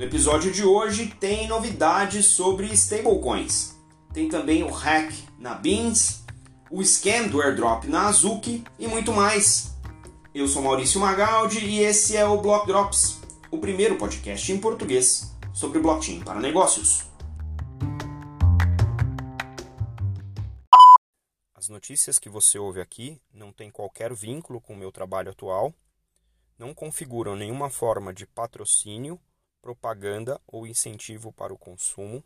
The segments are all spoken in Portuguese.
No episódio de hoje tem novidades sobre stablecoins. Tem também o hack na Beans, o scam do airdrop na Azuki e muito mais. Eu sou Maurício Magaldi e esse é o Block Drops, o primeiro podcast em português sobre blockchain para negócios. As notícias que você ouve aqui não têm qualquer vínculo com o meu trabalho atual, não configuram nenhuma forma de patrocínio, propaganda ou incentivo para o consumo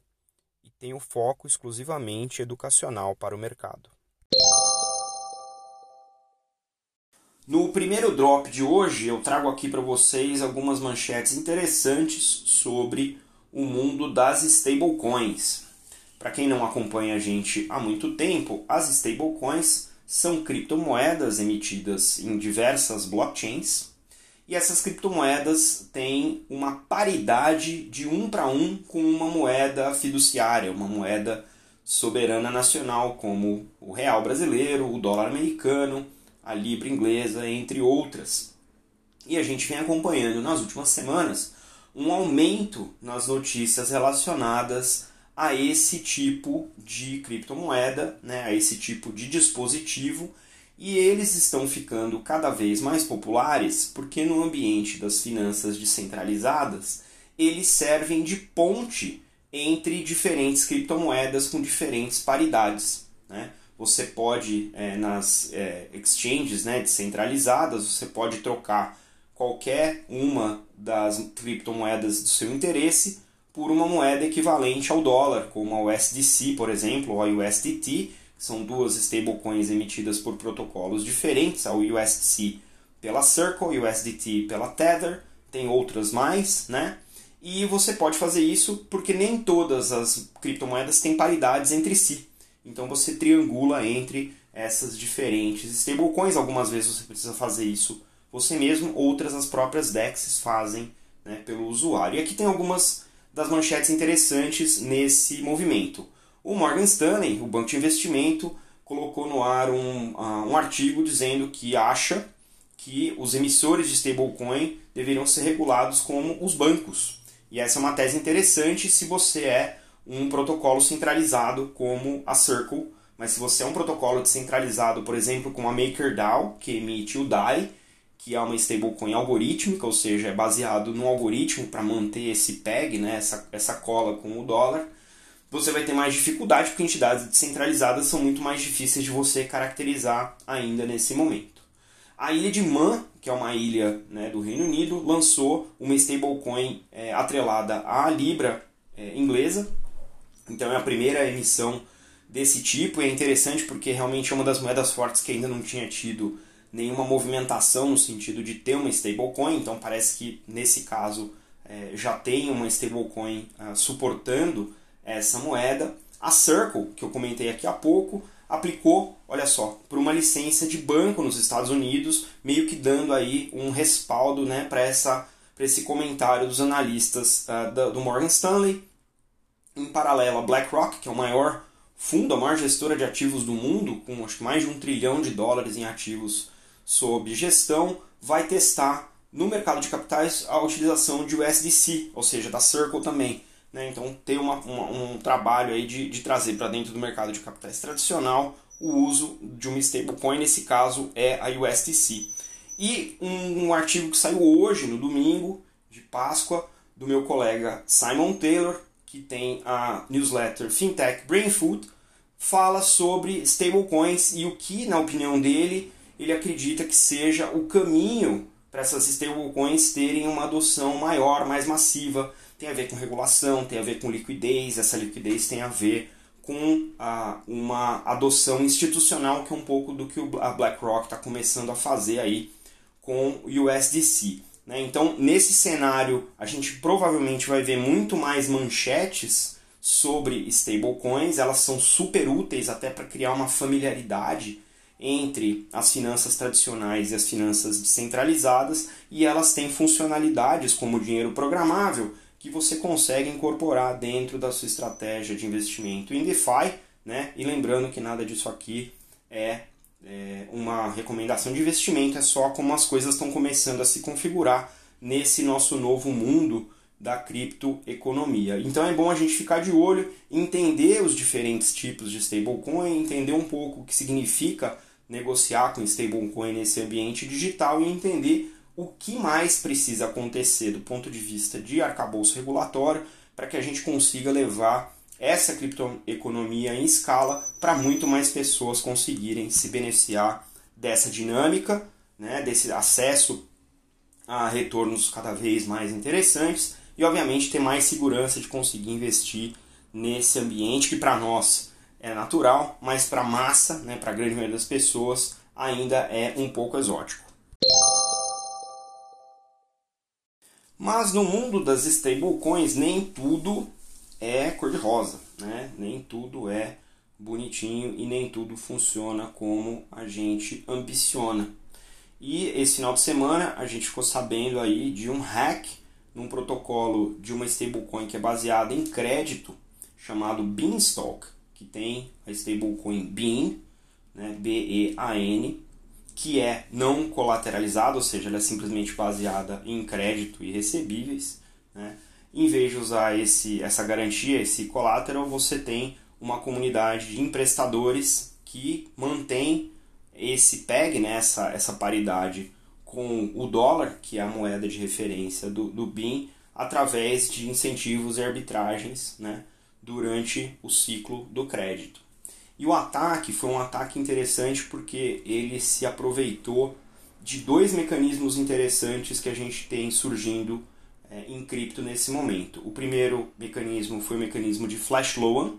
e têm o foco exclusivamente educacional para o mercado. No primeiro drop de hoje, eu trago aqui para vocês algumas manchetes interessantes sobre o mundo das stablecoins. Para quem não acompanha a gente há muito tempo, as stablecoins são criptomoedas emitidas em diversas blockchains e essas criptomoedas têm uma paridade de um para um com uma moeda fiduciária, uma moeda soberana nacional, como o real brasileiro, o dólar americano, a libra inglesa, entre outras. E a gente vem acompanhando nas últimas semanas um aumento nas notícias relacionadas a esse tipo de criptomoeda, né, a esse tipo de dispositivo, e eles estão ficando cada vez mais populares porque no ambiente das finanças descentralizadas eles servem de ponte entre diferentes criptomoedas com diferentes paridades. Né? Você pode, é, nas é, exchanges né, descentralizadas, você pode trocar qualquer uma das criptomoedas do seu interesse por uma moeda equivalente ao dólar, como a USDC, por exemplo, ou a USDT, são duas stablecoins emitidas por protocolos diferentes, a USDC pela Circle, USDT pela Tether, tem outras mais, né? E você pode fazer isso porque nem todas as criptomoedas têm paridades entre si. Então você triangula entre essas diferentes stablecoins. Algumas vezes você precisa fazer isso você mesmo, outras as próprias DEXs fazem né, pelo usuário. E aqui tem algumas das manchetes interessantes nesse movimento. O Morgan Stanley, o banco de investimento, colocou no ar um, uh, um artigo dizendo que acha que os emissores de stablecoin deveriam ser regulados como os bancos. E essa é uma tese interessante se você é um protocolo centralizado como a Circle, mas se você é um protocolo descentralizado, por exemplo, como a MakerDAO, que emite o DAI, que é uma stablecoin algorítmica, ou seja, é baseado no algoritmo para manter esse peg, né, essa, essa cola com o dólar, você vai ter mais dificuldade porque entidades descentralizadas são muito mais difíceis de você caracterizar ainda nesse momento. A ilha de Man, que é uma ilha né, do Reino Unido, lançou uma stablecoin é, atrelada à Libra é, inglesa. Então é a primeira emissão desse tipo e é interessante porque realmente é uma das moedas fortes que ainda não tinha tido nenhuma movimentação no sentido de ter uma stablecoin, então parece que nesse caso é, já tem uma stablecoin uh, suportando essa moeda. A Circle, que eu comentei aqui há pouco, aplicou, olha só, por uma licença de banco nos Estados Unidos, meio que dando aí um respaldo né, para esse comentário dos analistas uh, do Morgan Stanley. Em paralelo, a BlackRock, que é o maior fundo, a maior gestora de ativos do mundo, com acho que mais de um trilhão de dólares em ativos sob gestão vai testar no mercado de capitais a utilização de USDC, ou seja, da Circle também. Né? Então, tem uma, uma, um trabalho aí de, de trazer para dentro do mercado de capitais tradicional o uso de uma stablecoin, nesse caso é a USDC. E um, um artigo que saiu hoje, no domingo de Páscoa, do meu colega Simon Taylor, que tem a newsletter Fintech Brain Food, fala sobre stablecoins e o que, na opinião dele, ele acredita que seja o caminho para essas stablecoins terem uma adoção maior, mais massiva. Tem a ver com regulação, tem a ver com liquidez, essa liquidez tem a ver com a, uma adoção institucional, que é um pouco do que a BlackRock está começando a fazer aí com o USDC. Né? Então, nesse cenário, a gente provavelmente vai ver muito mais manchetes sobre stablecoins, elas são super úteis até para criar uma familiaridade entre as finanças tradicionais e as finanças descentralizadas e elas têm funcionalidades como dinheiro programável que você consegue incorporar dentro da sua estratégia de investimento em DeFi, né? E lembrando que nada disso aqui é, é uma recomendação de investimento, é só como as coisas estão começando a se configurar nesse nosso novo mundo da criptoeconomia. Então é bom a gente ficar de olho, entender os diferentes tipos de stablecoin, entender um pouco o que significa negociar com stablecoin nesse ambiente digital e entender o que mais precisa acontecer do ponto de vista de arcabouço regulatório para que a gente consiga levar essa criptoeconomia em escala para muito mais pessoas conseguirem se beneficiar dessa dinâmica, né, desse acesso a retornos cada vez mais interessantes e, obviamente, ter mais segurança de conseguir investir nesse ambiente que para nós é natural, mas para a massa, né, para a grande maioria das pessoas, ainda é um pouco exótico. Mas no mundo das stablecoins nem tudo é cor-de-rosa, né? nem tudo é bonitinho e nem tudo funciona como a gente ambiciona. E esse final de semana a gente ficou sabendo aí de um hack num protocolo de uma stablecoin que é baseada em crédito chamado Beanstalk, que tem a stablecoin Bean, né, B-E-A-N, que é não colateralizada, ou seja, ela é simplesmente baseada em crédito e recebíveis. Né? Em vez de usar esse, essa garantia, esse collateral, você tem uma comunidade de emprestadores que mantém esse PEG, né, essa, essa paridade com o dólar, que é a moeda de referência do, do BIM, através de incentivos e arbitragens né, durante o ciclo do crédito. E o ataque foi um ataque interessante porque ele se aproveitou de dois mecanismos interessantes que a gente tem surgindo é, em cripto nesse momento. O primeiro mecanismo foi o mecanismo de flash loan,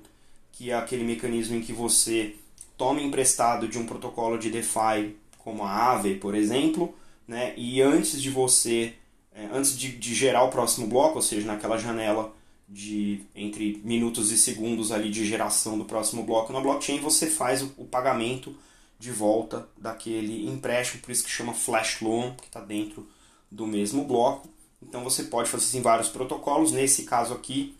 que é aquele mecanismo em que você toma emprestado de um protocolo de DeFi como a Aave, por exemplo, né, e antes de você, é, antes de, de gerar o próximo bloco, ou seja, naquela janela de entre minutos e segundos ali de geração do próximo bloco na blockchain, você faz o, pagamento de volta daquele empréstimo, por isso que chama flash loan, que está dentro do mesmo bloco. Então você pode fazer isso em vários protocolos. Nesse caso aqui,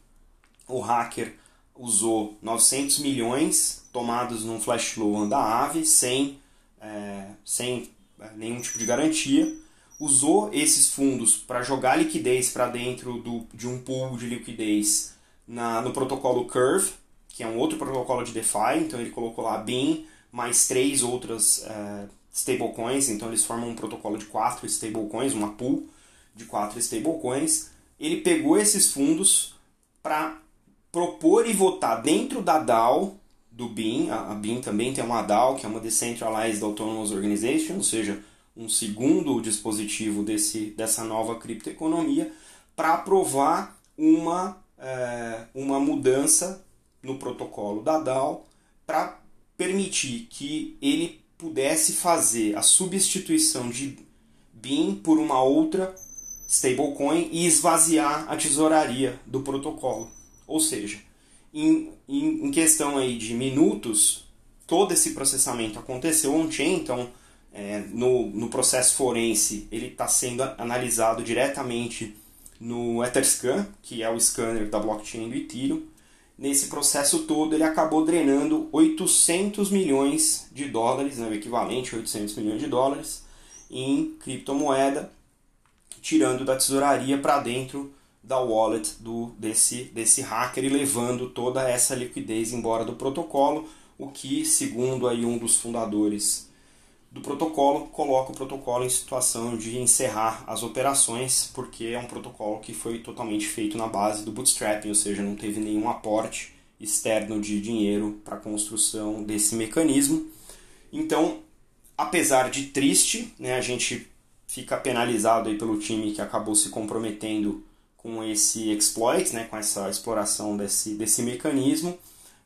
o hacker usou 900 milhões tomados num flash loan da Aave sem, é, sem é, nenhum tipo de garantia usou esses fundos para jogar liquidez para dentro do, de um pool de liquidez na, no protocolo Curve, que é um outro protocolo de DeFi, então ele colocou lá BIM mais três outras uh, stablecoins, então eles formam um protocolo de quatro stablecoins, uma pool de quatro stablecoins. Ele pegou esses fundos para propor e votar dentro da DAO do BIM, a, a BIM também tem uma DAO, que é uma Decentralized Autonomous Organization, ou seja, um segundo dispositivo desse, dessa nova criptoeconomia para aprovar uma, é, uma mudança no protocolo da DAO para permitir que ele pudesse fazer a substituição de BIM por uma outra stablecoin e esvaziar a tesouraria do protocolo. Ou seja, em, em, em questão aí de minutos, todo esse processamento aconteceu on-chain, então é, no, no processo forense, ele está sendo analisado diretamente no Etherscan, que é o scanner da blockchain do Ethereum. Nesse processo todo, ele acabou drenando 800 milhões de dólares, né, o equivalente a 800 milhões de dólares, em criptomoeda, tirando da tesouraria para dentro da wallet do, desse, desse hacker e levando toda essa liquidez embora do protocolo, o que, segundo aí um dos fundadores do protocolo, coloca o protocolo em situação de encerrar as operações, porque é um protocolo que foi totalmente feito na base do bootstrapping, ou seja, não teve nenhum aporte externo de dinheiro para a construção desse mecanismo. Então, apesar de triste, né, a gente fica penalizado aí pelo time que acabou se comprometendo com esse exploit, né, com essa exploração desse, desse mecanismo,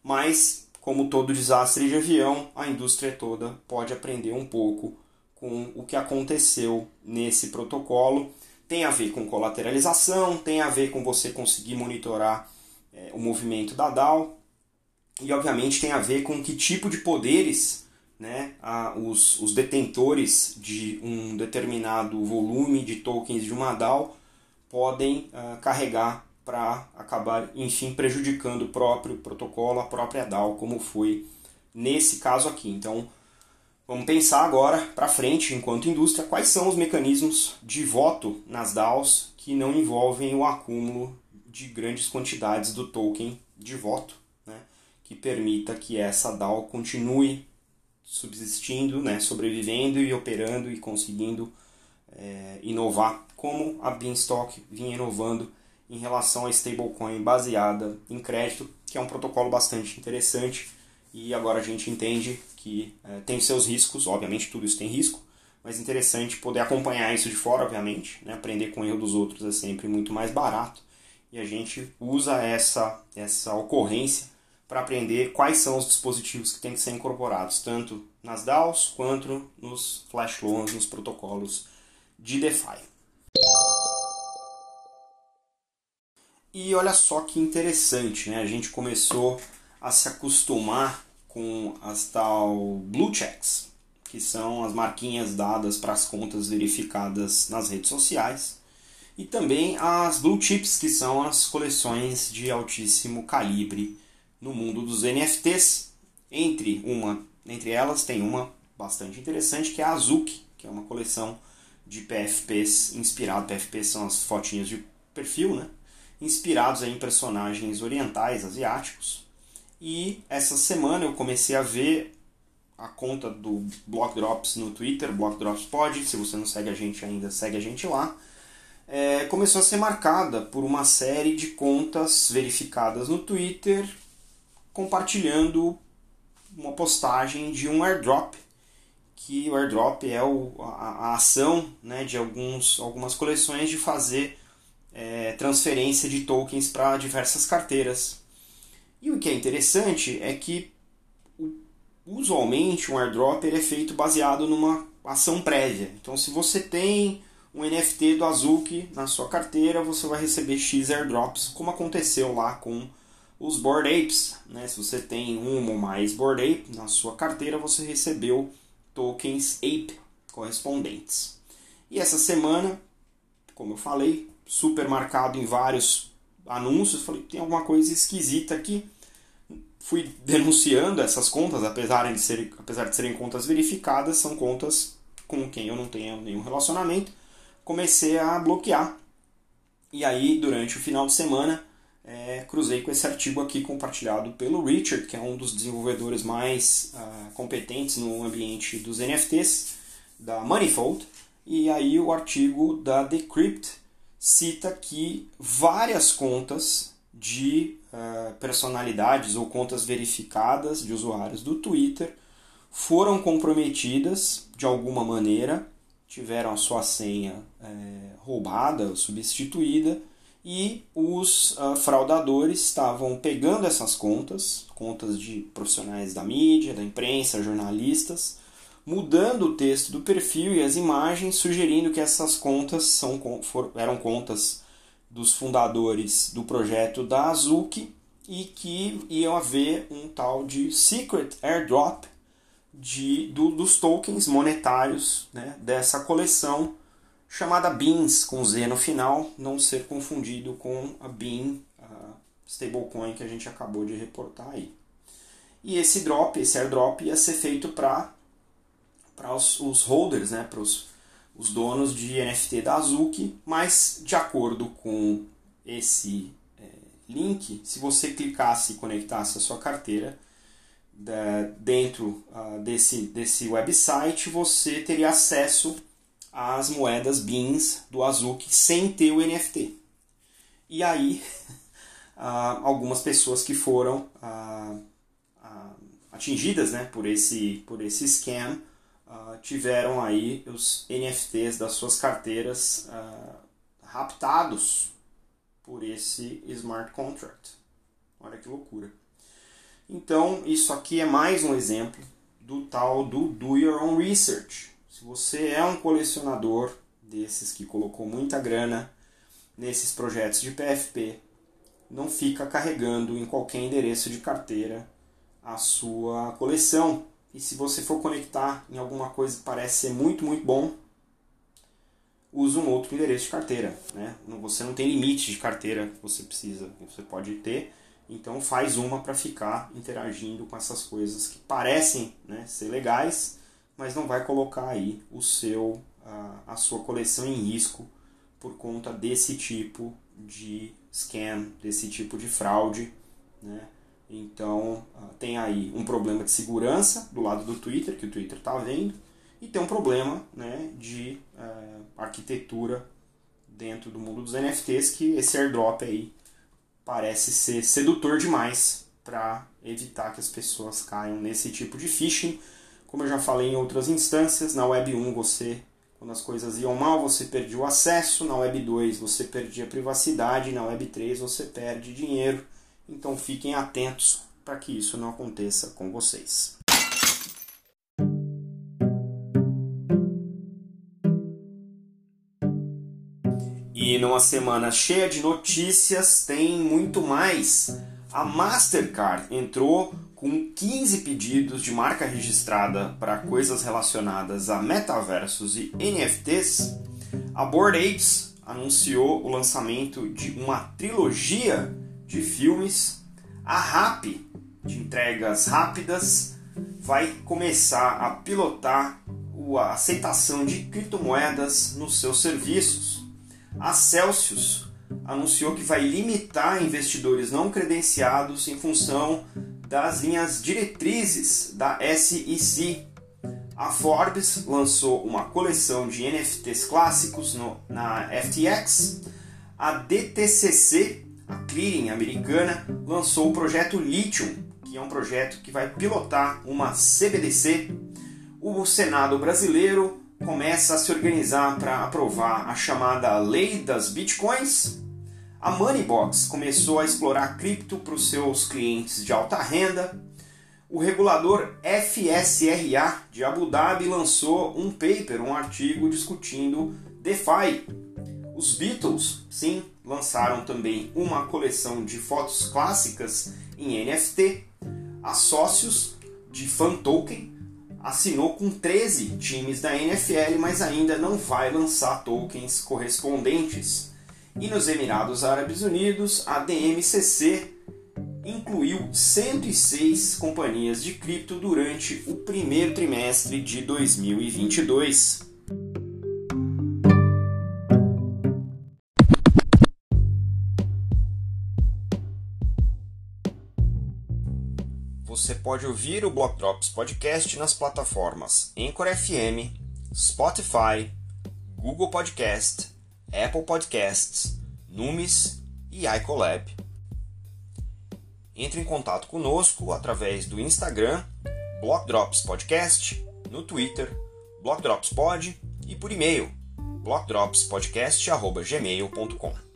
mas como todo desastre de avião, a indústria toda pode aprender um pouco com o que aconteceu nesse protocolo. Tem a ver com colateralização, tem a ver com você conseguir monitorar é, o movimento da DAO e, obviamente, tem a ver com que tipo de poderes né, a, os, os detentores de um determinado volume de tokens de uma DAO podem uh, carregar para acabar, enfim, prejudicando o próprio protocolo, a própria DAO, como foi nesse caso aqui. Então, Vamos pensar agora para frente, enquanto indústria, quais são os mecanismos de voto nas DAOs que não envolvem o acúmulo de grandes quantidades do token de voto, né, que permita que essa DAO continue subsistindo, né, sobrevivendo e operando e conseguindo é, inovar, como a Beanstalk vinha inovando em relação à stablecoin baseada em crédito, que é um protocolo bastante interessante e agora a gente entende que é, tem seus riscos, obviamente tudo isso tem risco, mas interessante poder acompanhar isso de fora, obviamente, né? aprender com o erro dos outros é sempre muito mais barato e a gente usa essa, essa ocorrência para aprender quais são os dispositivos que têm que ser incorporados, tanto nas DAOs quanto nos flash loans, nos protocolos de DeFi. E olha só que interessante, né? a gente começou a se acostumar com as tal blue checks, que são as marquinhas dadas para as contas verificadas nas redes sociais, e também as blue chips, que são as coleções de altíssimo calibre no mundo dos NFTs. Entre uma, entre elas tem uma bastante interessante que é a Azuki, que é uma coleção de PFPs inspirado, PFPs são as fotinhas de perfil, né? Inspirados em personagens orientais, asiáticos. E essa semana eu comecei a ver a conta do Block Drops no Twitter, Block Drops Pod, se você não segue a gente ainda, segue a gente lá. É, começou a ser marcada por uma série de contas verificadas no Twitter compartilhando uma postagem de um airdrop, que o airdrop é o, a, a ação né, de alguns, algumas coleções de fazer é, transferência de tokens para diversas carteiras. E o que é interessante é que usualmente um airdrop é feito baseado numa ação prévia. Então, se você tem um NFT do Azuki na sua carteira, você vai receber X airdrops, como aconteceu lá com os Bored Apes. Né? Se você tem um ou mais Bored Ape na sua carteira, você recebeu tokens Ape correspondentes. E essa semana, como eu falei, super marcado em vários anúncios, falei, tem alguma coisa esquisita aqui. Fui denunciando essas contas, apesar de, serem, apesar de serem contas verificadas, são contas com quem eu não tenho nenhum relacionamento. Comecei a bloquear. E aí, durante o final de semana, é, cruzei com esse artigo aqui compartilhado pelo Richard, que é um dos desenvolvedores mais uh, competentes no ambiente dos NFTs, da Manifold. E aí o artigo da Decrypt, cita que várias contas de uh, personalidades ou contas verificadas de usuários do Twitter foram comprometidas de alguma maneira, tiveram a sua senha é, roubada, substituída, e os uh, fraudadores estavam pegando essas contas, contas de profissionais da mídia, da imprensa, jornalistas, mudando o texto do perfil e as imagens, sugerindo que essas contas são, eram contas dos fundadores do projeto da Azuki e que iam haver um tal de secret airdrop de, do, dos tokens monetários né, dessa coleção chamada Beans, com Z no final, não ser confundido com a Bean, a stablecoin que a gente acabou de reportar aí. E esse drop, esse airdrop ia ser feito para para os, os, holders, né, para os, os donos de NFT da Azuki, mas de acordo com esse é, link, se você clicasse e conectasse a sua carteira da, dentro uh, desse, desse website, você teria acesso às moedas BINs do Azuki sem ter o NFT. E aí, uh, algumas pessoas que foram uh, atingidas né, por, esse, por esse scam tiveram aí os NFTs das suas carteiras uh, raptados por esse smart contract. Olha que loucura. Então, isso aqui é mais um exemplo do tal do do your own research. Se você é um colecionador desses que colocou muita grana nesses projetos de PFP, não fica carregando em qualquer endereço de carteira a sua coleção. E se você for conectar em alguma coisa que parece ser muito, muito bom, use um outro endereço de carteira. Né? Você não tem limite de carteira que você precisa, você pode ter. Então faz uma para ficar interagindo com essas coisas que parecem né, ser legais, mas não vai colocar aí o seu a, a sua coleção em risco por conta desse tipo de scam, desse tipo de fraude, né? Então tem aí um problema de segurança do lado do Twitter que o Twitter está vendo e tem um problema né, de uh, arquitetura dentro do mundo dos NFTs que esse airdrop aí parece ser sedutor demais para evitar que as pessoas caiam nesse tipo de phishing. Como eu já falei em outras instâncias, na Web 1 você, quando as coisas iam mal, você perdia o acesso, na Web 2 você perdia a privacidade, na Web 3 você perde dinheiro. Então fiquem atentos para que isso não aconteça com vocês. E numa semana cheia de notícias, tem muito mais. A Mastercard entrou com 15 pedidos de marca registrada para coisas relacionadas a metaversos e NFTs. A Board Apes anunciou o lançamento de uma trilogia de filmes. A RAP, de entregas rápidas, vai começar a pilotar a aceitação de criptomoedas nos seus serviços. A Celsius anunciou que vai limitar investidores não credenciados em função das linhas diretrizes da SEC. A Forbes lançou uma coleção de NFTs clássicos no, na FTX. A DTCC, clearing americana, lançou o projeto Lithium, que é um projeto que vai pilotar uma CBDC. O Senado brasileiro começa a se organizar para aprovar a chamada Lei das Bitcoins. A Moneybox começou a explorar cripto para os seus clientes de alta renda. O regulador FSRA de Abu Dhabi lançou um paper, um artigo discutindo DeFi. Os Beatles, sim, lançaram também uma coleção de fotos clássicas em NFT. A Sócios de Fan Token assinou com 13 times da NFL, mas ainda não vai lançar tokens correspondentes. E nos Emirados Árabes Unidos, a DMCC incluiu 106 companhias de cripto durante o primeiro trimestre de 2022. Você pode ouvir o Block Drops Podcast nas plataformas Anchor FM, Spotify, Google Podcast, Apple Podcasts, Numis e iColab. Entre em contato conosco através do Instagram, Block Drops Podcast, no Twitter, Block Drops Pod e por e-mail, blockdropspodcast.gmail.com.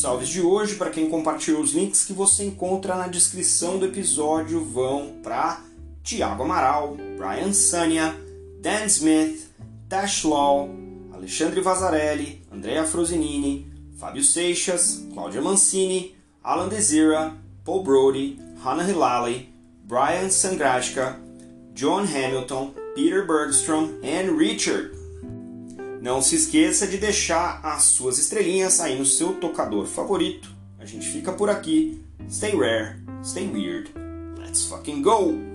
salves de hoje, para quem compartilhou os links que você encontra na descrição do episódio, vão para Tiago Amaral, Brian Sania, Dan Smith, Tash Law, Alexandre Vazarelli, Andrea Frosinini, Fábio Seixas, Cláudia Mancini, Alan Desira, Paul Brody, Hannah Hilali, Brian Sangrashka, John Hamilton, Peter Bergstrom e Richard. Não se esqueça de deixar as suas estrelinhas aí no seu tocador favorito. A gente fica por aqui. Stay rare, stay weird. Let's fucking go!